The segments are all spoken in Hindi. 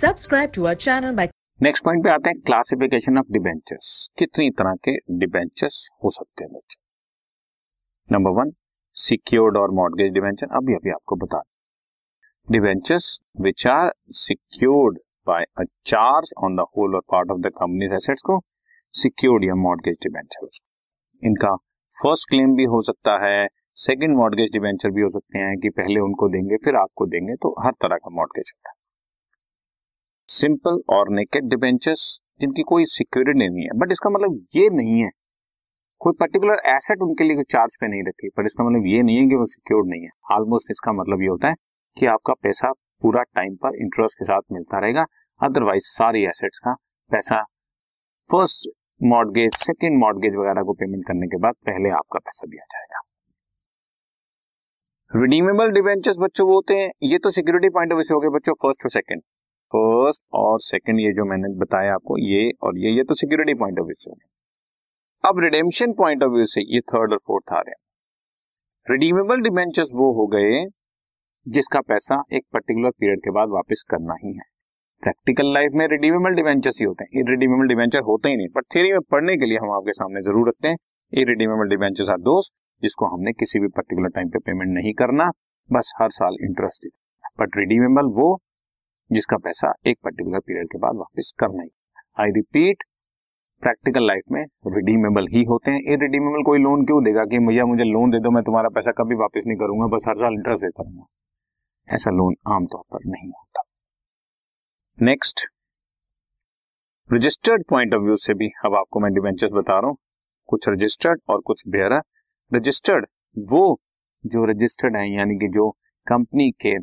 Subscribe to our channel by next point पे आते हैं क्लासिफिकेशन ऑफ़ डिबेंचर्स कितनी तरह के डिबेंचर्स हो सकते हैं बच्चों? नंबर वन सिक्योर्ड और मॉर्गेज डिबेंचर अभी अभी आपको बता debentures which are secured by a charge on the whole or part of the company assets को सिक्योर्ड या मॉर्गेज डिबेंचर इनका फ़र्स्ट क्लेम भी हो सकता है सेकंड मॉडगेज डिबेंचर भी हो सकते हैं कि पहले उनको देंगे, फिर आपको देंगे तो हर तरह का मॉडगेज होता है। सिंपल और नेकेड डिबेंचर्स जिनकी कोई सिक्योरिटी नहीं है। बट इसका मतलब ये नहीं है। कोई पर्टिकुलर एसेट उनके लिए चार्ज पे नहीं रखी पर इसका मतलब ये नहीं है कि वो सिक्योर नहीं है। ऑलमोस्ट इसका मतलब ये होता है कि आपका पैसा पूरा टाइम पर इंटरेस्ट के साथ मिलता रहेगा। अदरवाइज़ सारी एसेट्स का पैसा फ़र्स्ट मॉडगेज सेकेंड मॉडगेज वगैरह को पेमेंट करने के बाद पहले आपका पैसा दिया जाएगा। रिडीमेबल डिवेंचर्स बच्चों वो होते हैं। ये तो सिक्योरिटी पॉइंट ऑफ़ व्यू हो गए बच्चों फ़र्स्ट और सेकंड फ़र्स्ट और सेकंड ये जो मैंने बताया आपको, ये और ये ये तो सिक्योरिटी पॉइंट ऑफ़ व्यू से अब रिडेम्पशन पॉइंट ऑफ़ व्यू से ये थर्ड और फोर्थ आ रहे हैं। रिडीमेबल डिवेंचर्स वो हो गए जिसका पैसा एक पर्टिकुलर पीरियड के बाद वापस करना ही है। प्रैक्टिकल लाइफ में रिडीमेबल डिवेंचर्स ही होते हैं। इरिडीमेबल डिवेंचर होते ही नहीं, पर थ्योरी में पढ़ने के लिए हम आपके सामने ज़रूर रखते हैं। इरिडीमेबल डिवेंचर्स आर दोस्त जिसको हमने किसी भी पर्टिकुलर टाइम पे पेमेंट नहीं करना, बस हर साल इंटरेस्ट बट रिडीमेबल वो जिसका पैसा एक पर्टिकुलर पीरियड के बाद वापस करना ही। आई रिपीट प्रैक्टिकल लाइफ में रिडीमेबल ही होते हैं। इरिडीमेबल कोई लोन क्यों देगा कि भैया मुझे लोन दे दो, मैं तुम्हारा पैसा कभी वापस नहीं करूँगा, बस हर साल इंटरेस्ट देता रहूँगा। ऐसा लोन आमतौर पर नहीं होता। Next registered point of view से भी अब आपको मैं डिवेंचर्स बता रहा हूँ। कुछ रजिस्टर्ड और कुछ बेयर रजिस्टर्ड वो जो रजिस्टर्ड है, यानी कि जो कंपनी के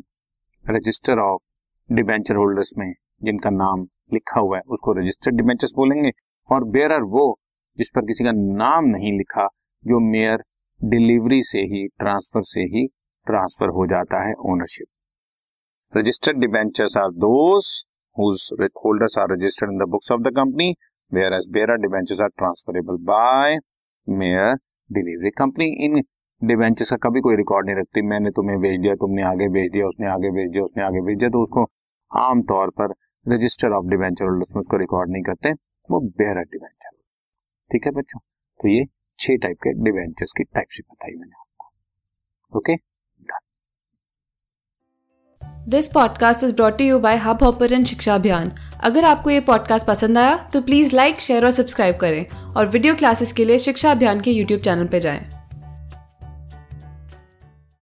रजिस्टर ऑफ़ डिबेंचर होल्डर्स में जिनका नाम लिखा हुआ है उसको रजिस्टर्ड डिबेंचर्स बोलेंगे। और बेयर वो जिस पर किसी का नाम नहीं लिखा जो मेयर डिलीवरी से ही ट्रांसफ़र से ही ट्रांसफ़र हो जाता है ownership registered debentures are those whose holders are registered in the books of the company, whereas bearer debentures are transferable by mere delivery company. इन डिवेंचर्स का कभी कोई रिकॉर्ड नहीं रखती। मैंने तुम्हें भेज दिया तुमने आगे भेज दिया उसने आगे भेज दिया उसने आगे भेज दिया तो उसको आमतौर पर रजिस्टर ऑफ़ डिवेंचर होल्डर्स में उसको रिकॉर्ड नहीं करते वो बेहर डिवेंचर ठीक है बच्चों? तो ये छह टाइप के डिवेंचर्स की टाइप से बताई मैंने आपको। Okay this podcast is brought you by Hubhopper शिक्षा अभियान अगर आपको ये पॉडकास्ट पसंद आया तो प्लीज़ लाइक शेयर और सब्सक्राइब करें। और वीडियो क्लासेस के लिए शिक्षा अभियान के यूट्यूब चैनल पर जाएँ।